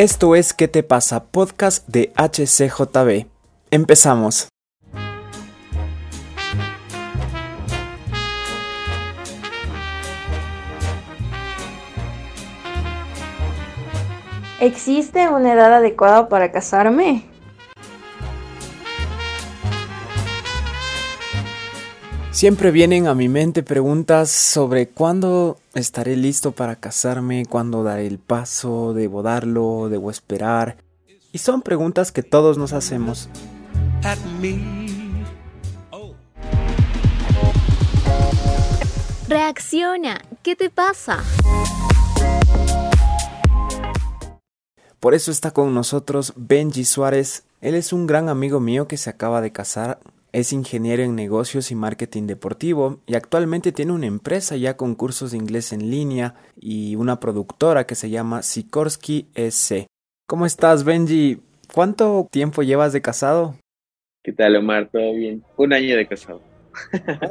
Esto es ¿Qué te pasa? Podcast de HCJB. Empezamos. ¿Existe una edad adecuada para casarme? Siempre vienen a mi mente preguntas sobre cuándo estaré listo para casarme, cuándo daré el paso, debo darlo, debo esperar. Y son preguntas que todos nos hacemos. Reacciona, ¿qué te pasa? Por eso está con nosotros Benji Suárez. Él es un gran amigo mío que se acaba de casar es ingeniero en negocios y marketing deportivo y actualmente tiene una empresa ya con cursos de inglés en línea y una productora que se llama Sikorsky SC. ¿Cómo estás, Benji? ¿Cuánto tiempo llevas de casado? ¿Qué tal, Omar? ¿Todo bien? Un año de casado.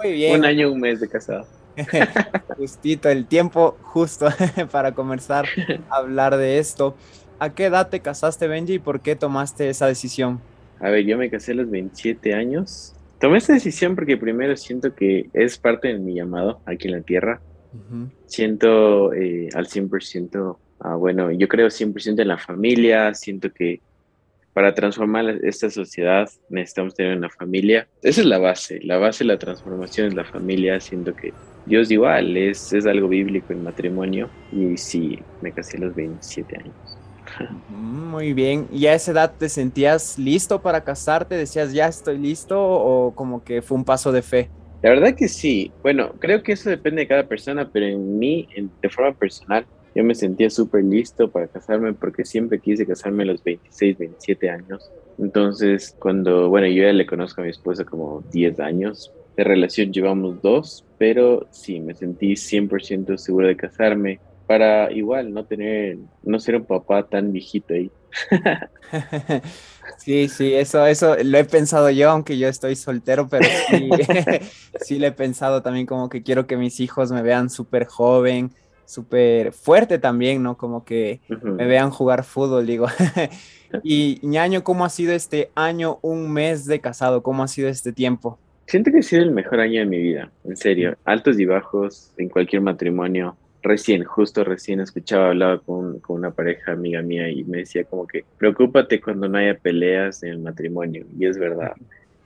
Muy bien. un año, un mes de casado. Justito, el tiempo justo para comenzar a hablar de esto. ¿A qué edad te casaste, Benji, y por qué tomaste esa decisión? A ver, yo me casé a los 27 años. Tomé esta decisión porque primero siento que es parte de mi llamado aquí en la Tierra. Siento eh, al 100%, ah, bueno, yo creo 100% en la familia, siento que para transformar esta sociedad necesitamos tener una familia. Esa es la base, la base de la transformación es la familia, siento que Dios igual, es, es algo bíblico el matrimonio y sí, me casé a los 27 años. Muy bien. ¿Y a esa edad te sentías listo para casarte? ¿Decías ya estoy listo o como que fue un paso de fe? La verdad que sí. Bueno, creo que eso depende de cada persona, pero en mí, de forma personal, yo me sentía súper listo para casarme porque siempre quise casarme a los 26, 27 años. Entonces, cuando, bueno, yo ya le conozco a mi esposa como 10 años, de relación llevamos dos, pero sí, me sentí 100% seguro de casarme para igual no tener, no ser un papá tan viejito ahí. Sí, sí, eso, eso lo he pensado yo, aunque yo estoy soltero, pero sí, sí lo he pensado también como que quiero que mis hijos me vean súper joven, súper fuerte también, ¿no? Como que me vean jugar fútbol, digo. y ñaño, ¿cómo ha sido este año, un mes de casado? ¿Cómo ha sido este tiempo? Siento que ha sido el mejor año de mi vida, en serio. Altos y bajos en cualquier matrimonio recién, justo recién escuchaba, hablaba con, con, una pareja amiga mía y me decía como que preocúpate cuando no haya peleas en el matrimonio. Y es verdad.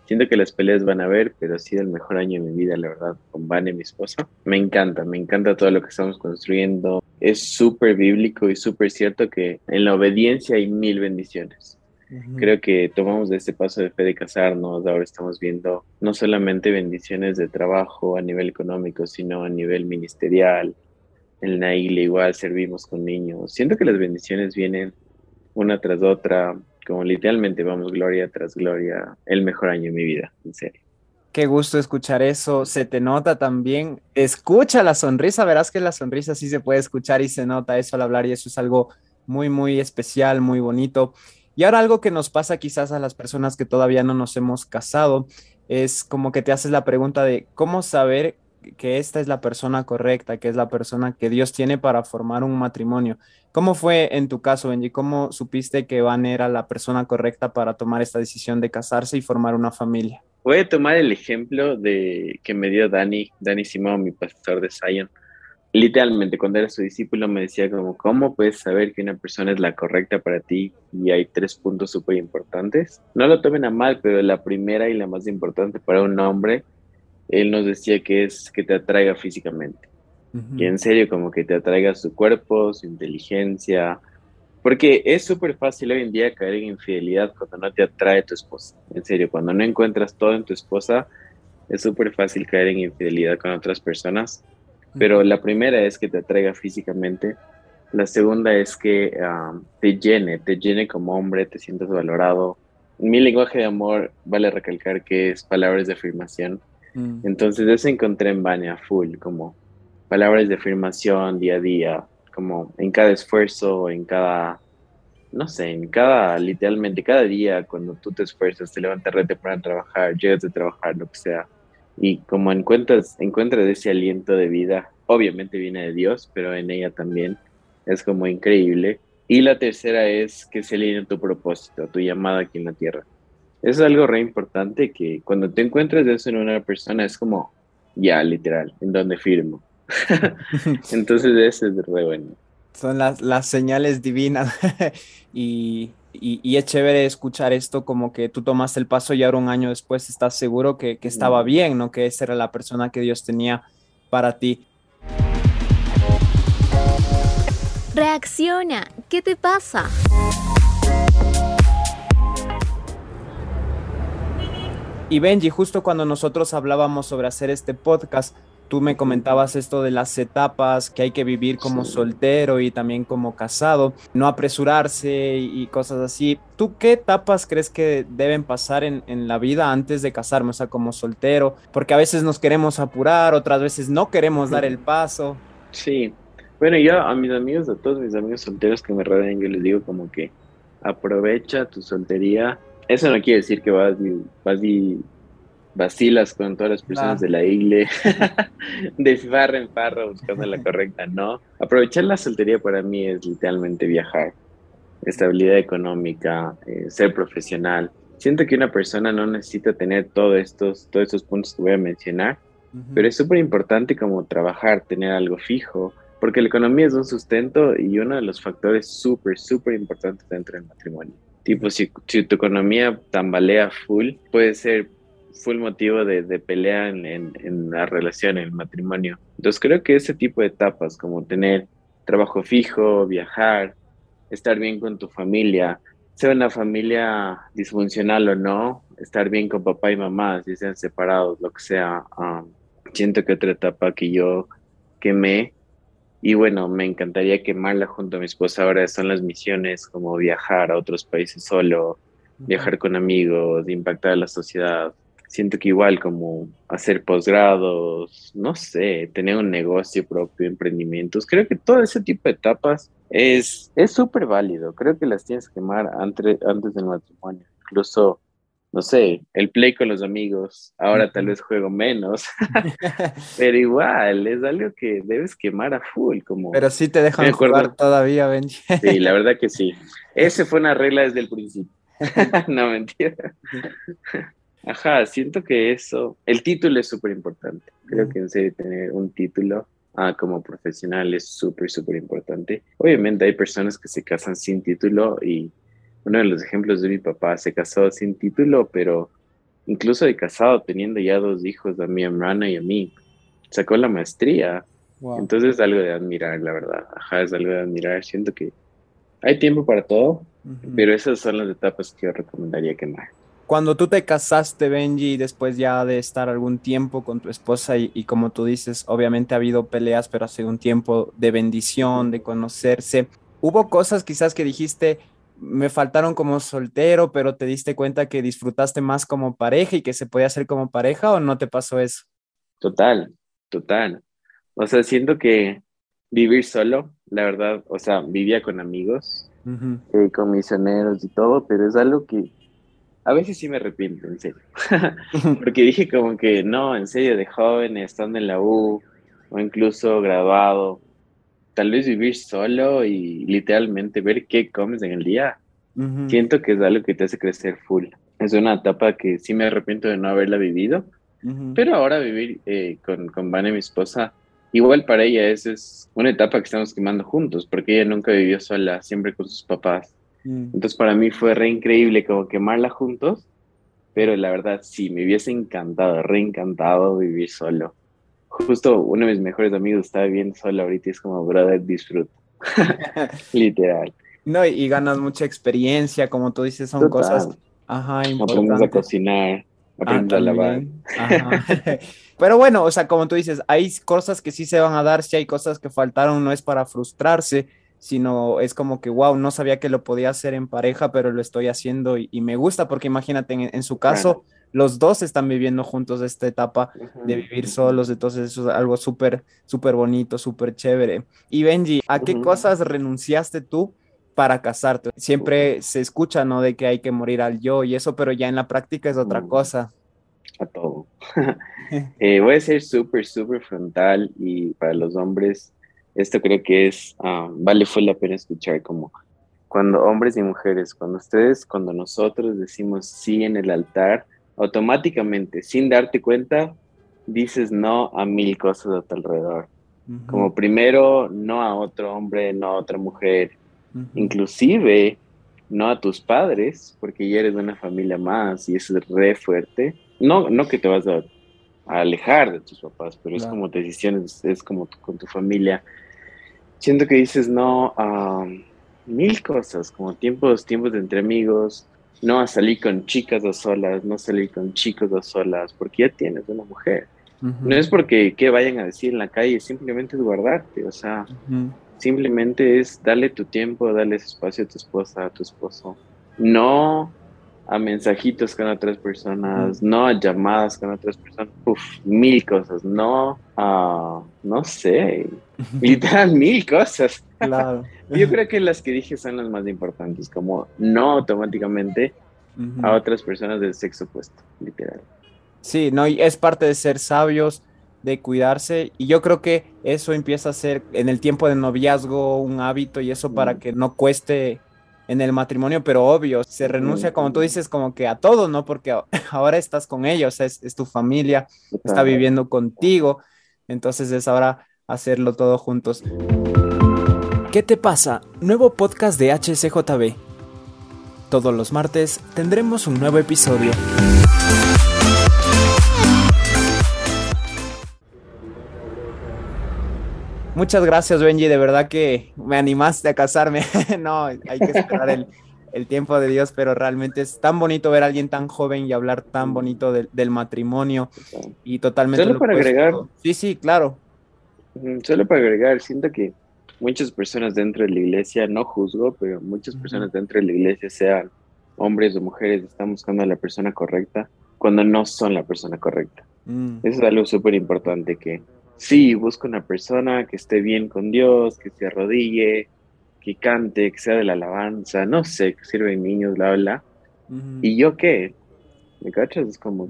Siento que las peleas van a haber, pero ha sido el mejor año de mi vida, la verdad, con Vane, mi esposa. Me encanta, me encanta todo lo que estamos construyendo. Es súper bíblico y súper cierto que en la obediencia hay mil bendiciones. Creo que tomamos este paso de fe de casarnos, ahora estamos viendo no solamente bendiciones de trabajo a nivel económico, sino a nivel ministerial, en la igual servimos con niños. Siento que las bendiciones vienen una tras otra, como literalmente vamos gloria tras gloria, el mejor año de mi vida, en serio. Qué gusto escuchar eso, se te nota también, escucha la sonrisa, verás que la sonrisa sí se puede escuchar y se nota eso al hablar y eso es algo muy, muy especial, muy bonito. Y ahora algo que nos pasa quizás a las personas que todavía no nos hemos casado es como que te haces la pregunta de cómo saber que esta es la persona correcta, que es la persona que Dios tiene para formar un matrimonio. ¿Cómo fue en tu caso, Benji? ¿Cómo supiste que Van era la persona correcta para tomar esta decisión de casarse y formar una familia? Voy a tomar el ejemplo de que me dio Dani, Dani Simón, mi pastor de Zion. Literalmente, cuando era su discípulo, me decía como, ¿cómo puedes saber que una persona es la correcta para ti? Y hay tres puntos súper importantes. No lo tomen a mal, pero la primera y la más importante para un hombre él nos decía que es que te atraiga físicamente. Que en serio, como que te atraiga su cuerpo, su inteligencia. Porque es súper fácil hoy en día caer en infidelidad cuando no te atrae tu esposa. En serio, cuando no encuentras todo en tu esposa, es súper fácil caer en infidelidad con otras personas. Pero la primera es que te atraiga físicamente. La segunda es que te llene, te llene como hombre, te sientas valorado. Mi lenguaje de amor, vale recalcar que es palabras de afirmación Mm. Entonces eso encontré en Bania full, como palabras de afirmación día a día, como en cada esfuerzo, en cada, no sé, en cada, literalmente cada día cuando tú te esfuerzas, te levantas rete para trabajar, llegas a trabajar, lo que sea, y como encuentras, encuentras ese aliento de vida, obviamente viene de Dios, pero en ella también es como increíble. Y la tercera es que se alinee tu propósito, tu llamada aquí en la tierra. Es algo re importante que cuando te encuentras eso en una persona es como, ya, literal, en donde firmo. Entonces eso es re bueno. Son las, las señales divinas y, y, es chévere escuchar esto como que tú tomaste el paso y ahora un año después estás seguro que, que estaba bien, ¿no? Que esa era la persona que Dios tenía para ti. Reacciona, ¿qué te pasa? Y Benji, justo cuando nosotros hablábamos sobre hacer este podcast, tú me comentabas esto de las etapas que hay que vivir como soltero y también como casado, no apresurarse y cosas así. ¿Tú qué etapas crees que deben pasar en, en, la vida antes de casarme, o sea, como soltero? Porque a veces nos queremos apurar, otras veces no queremos dar el paso. Sí, bueno, yo a mis amigos, a todos mis amigos solteros que me rodean, yo les digo como que aprovecha tu soltería. Eso no quiere decir que vas y, vas y vacilas con todas las personas de la isla, de farra en farra buscando la correcta, no. Aprovechar la soltería para mí es literalmente viajar, estabilidad económica, eh, ser profesional. Siento que una persona no necesita tener todos estos, todos estos puntos que voy a mencionar, pero es súper importante como trabajar, tener algo fijo, porque la economía es un sustento y uno de los factores súper, súper importantes dentro del matrimonio. Tipo, si, tu economía tambalea full, puede ser full motivo de, de pelea en, en, la relación, en el matrimonio. Entonces creo que ese tipo de etapas, como tener trabajo fijo, viajar, estar bien con tu familia, sea una familia disfuncional o no, estar bien con papá y mamá, si sean separados, lo que sea. Um, siento que otra etapa que yo quemé y bueno, me encantaría quemarla junto a mi esposa. Ahora son las misiones como viajar a otros países solo, viajar con amigos, impactar a la sociedad. Siento que igual como hacer posgrados, no sé, tener un negocio propio, emprendimientos. Creo que todo ese tipo de etapas es súper válido. Creo que las tienes que quemar antes, antes del matrimonio. Incluso no sé, el play con los amigos, ahora tal vez juego menos, pero igual, es algo que debes quemar a full. Como pero sí te dejan jugar todavía, Benji. sí, la verdad que sí. Esa fue una regla desde el principio. no, mentira. Ajá, siento que eso, el título es súper importante. Creo que en serio tener un título ah, como profesional es súper, súper importante. Obviamente hay personas que se casan sin título y uno de los ejemplos de mi papá se casó sin título, pero incluso de casado, teniendo ya dos hijos, a mi hermana y a mí, sacó la maestría. Entonces es algo de admirar, la verdad. Ajá, es algo de admirar. Siento que hay tiempo para todo, pero esas son las etapas que yo recomendaría quemar. Cuando tú te casaste, Benji, después ya de estar algún tiempo con tu esposa y, y como tú dices, obviamente ha habido peleas, pero ha sido un tiempo de bendición, de conocerse. ¿Hubo cosas quizás que dijiste, me faltaron como soltero, pero te diste cuenta que disfrutaste más como pareja y que se podía hacer como pareja o no te pasó eso? Total, total. O sea, siento que vivir solo, la verdad, o sea, vivía con amigos, eh, con misioneros y todo, pero es algo que a veces sí me arrepiento, en serio. Porque dije como que no, en serio, de joven, estando en la U o incluso graduado, tal vez vivir solo y literalmente ver qué comes en el día, siento que es algo que te hace crecer full. Es una etapa que sí me arrepiento de no haberla vivido, pero ahora vivir eh, con, con Vane, mi esposa, igual para ella es, es una etapa que estamos quemando juntos, porque ella nunca vivió sola, siempre con sus papás. Mm. Entonces para mí fue re increíble como quemarla juntos, pero la verdad sí, me hubiese encantado, re encantado vivir solo justo uno de mis mejores amigos está viviendo solo ahorita y es como, brother, disfruta. Literal. No, y ganas mucha experiencia, como tú dices, son cosas, ajá, importantes. Aprendes a cocinar, aprendes a lavar. Pero bueno, o sea, como tú dices, hay cosas que sí se van a dar, si hay cosas que faltaron, no es para frustrarse, sino es como que, wow, no sabía que lo podía hacer en pareja, pero lo estoy haciendo y, me gusta, porque imagínate, en, su caso, los dos están viviendo juntos esta etapa de vivir solos, entonces eso es algo súper, súper bonito, súper chévere. Y Benji, ¿a qué cosas renunciaste tú para casarte? Siempre se escucha, ¿no? De que hay que morir al yo y eso, pero ya en la práctica es otra mm. cosa. A todo. Eh, voy a ser súper, súper frontal y para los hombres, esto creo que es, ah, vale, fue la pena escuchar como cuando hombres y mujeres, cuando ustedes, cuando nosotros decimos sí en el altar, automáticamente, sin darte cuenta, dices no a mil cosas a tu alrededor. Como primero, no a otro hombre, no a otra mujer. Inclusive, no a tus padres, porque ya eres de una familia más y eso es re fuerte. No, no que te vas a, alejar de tus papás, pero es como decisiones, es como con tu familia. Siento que dices no a mil cosas, como tiempos, tiempos de entre amigos, no a salir con chicas o solas, no salir con chicos o solas, porque ya tienes una mujer. No es porque qué vayan a decir en la calle, simplemente es guardarte, o sea, simplemente es darle tu tiempo, darle espacio a tu esposa, a tu esposo. No a mensajitos con otras personas, no a llamadas con otras personas, uf, mil cosas, no a, no sé, literal mil cosas. Claro. Yo creo que las que dije son las más importantes, como no automáticamente a otras personas del sexo opuesto, literal. Sí, no, y es parte de ser sabios, de cuidarse, y yo creo que eso empieza a ser en el tiempo de noviazgo un hábito y eso para que no cueste en el matrimonio, pero obvio, se renuncia, como tú dices, como que a todo, ¿no? Porque ahora estás con ellos, es, es tu familia, está viviendo contigo, entonces es ahora hacerlo todo juntos. ¿Qué te pasa? Nuevo podcast de HCJB. Todos los martes tendremos un nuevo episodio. Muchas gracias, Benji. De verdad que me animaste a casarme. no, hay que esperar el, tiempo de Dios, pero realmente es tan bonito ver a alguien tan joven y hablar tan bonito del matrimonio. Y totalmente. Solo para agregar. Sí, sí, claro. Solo para agregar, siento que muchas personas dentro de la iglesia, no juzgo, pero muchas personas dentro de la iglesia, sean hombres o mujeres, están buscando a la persona correcta cuando no son la persona correcta. Mm. Eso es algo súper importante que sí, busco una persona que esté bien con Dios, que se arrodille, que cante, que sea de la alabanza, no sé, que sirve niños, bla, bla. ¿Y yo qué? ¿Me cachas? Es como,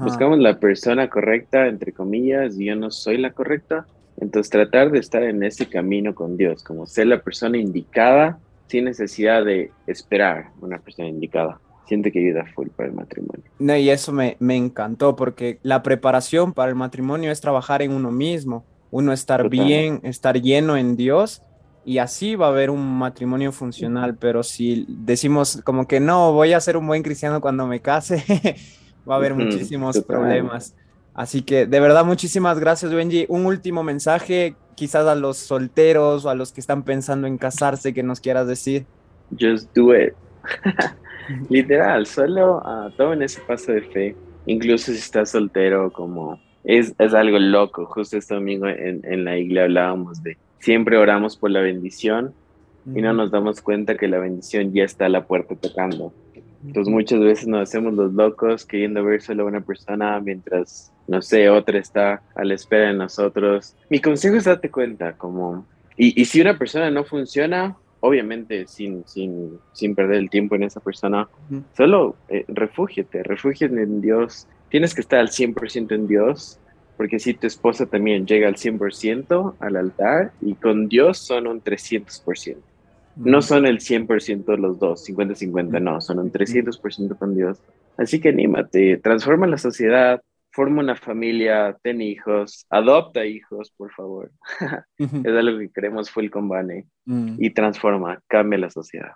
buscamos la persona correcta, entre comillas, y yo no soy la correcta. Entonces tratar de estar en ese camino con Dios, como ser la persona indicada sin necesidad de esperar una persona indicada siente que ayuda full para el matrimonio. No, y eso me, me, encantó porque la preparación para el matrimonio es trabajar en uno mismo, uno estar bien, estar lleno en Dios y así va a haber un matrimonio funcional, pero si decimos como que no, voy a ser un buen cristiano cuando me case, va a haber muchísimos problemas. Así que de verdad muchísimas gracias Benji. Un último mensaje quizás a los solteros o a los que están pensando en casarse que nos quieras decir. Just do it. Literal, solo uh, tomen ese paso de fe. Incluso si estás soltero, como es, es algo loco. Justo este domingo en, en, la iglesia hablábamos de siempre oramos por la bendición y no nos damos cuenta que la bendición ya está a la puerta tocando. Entonces muchas veces nos hacemos los locos queriendo ver solo a una persona mientras, no sé, otra está a la espera de nosotros. Mi consejo es darte cuenta, como, y, y si una persona no funciona, obviamente sin, sin, sin perder el tiempo en esa persona, solo eh, refúgiate, refúgiate en Dios. Tienes que estar al 100% en Dios, porque si tu esposa también llega al 100% al altar y con Dios son un 300%. No son el 100% los dos, 50-50, no, son un 300% con Dios. Así que anímate, transforma la sociedad, forma una familia, ten hijos, adopta hijos, por favor. es algo que queremos full con Bane mm. y transforma, cambia la sociedad.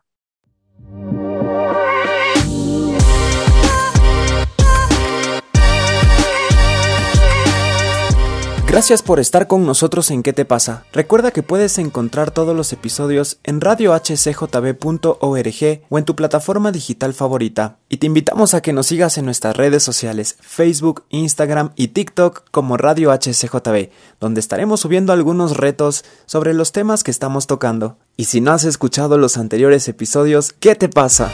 Gracias por estar con nosotros en ¿Qué te pasa? Recuerda que puedes encontrar todos los episodios en radiohcjb.org o en tu plataforma digital favorita. Y te invitamos a que nos sigas en nuestras redes sociales, Facebook, Instagram y TikTok como Radio HCJB, donde estaremos subiendo algunos retos sobre los temas que estamos tocando. Y si no has escuchado los anteriores episodios, ¿qué te pasa?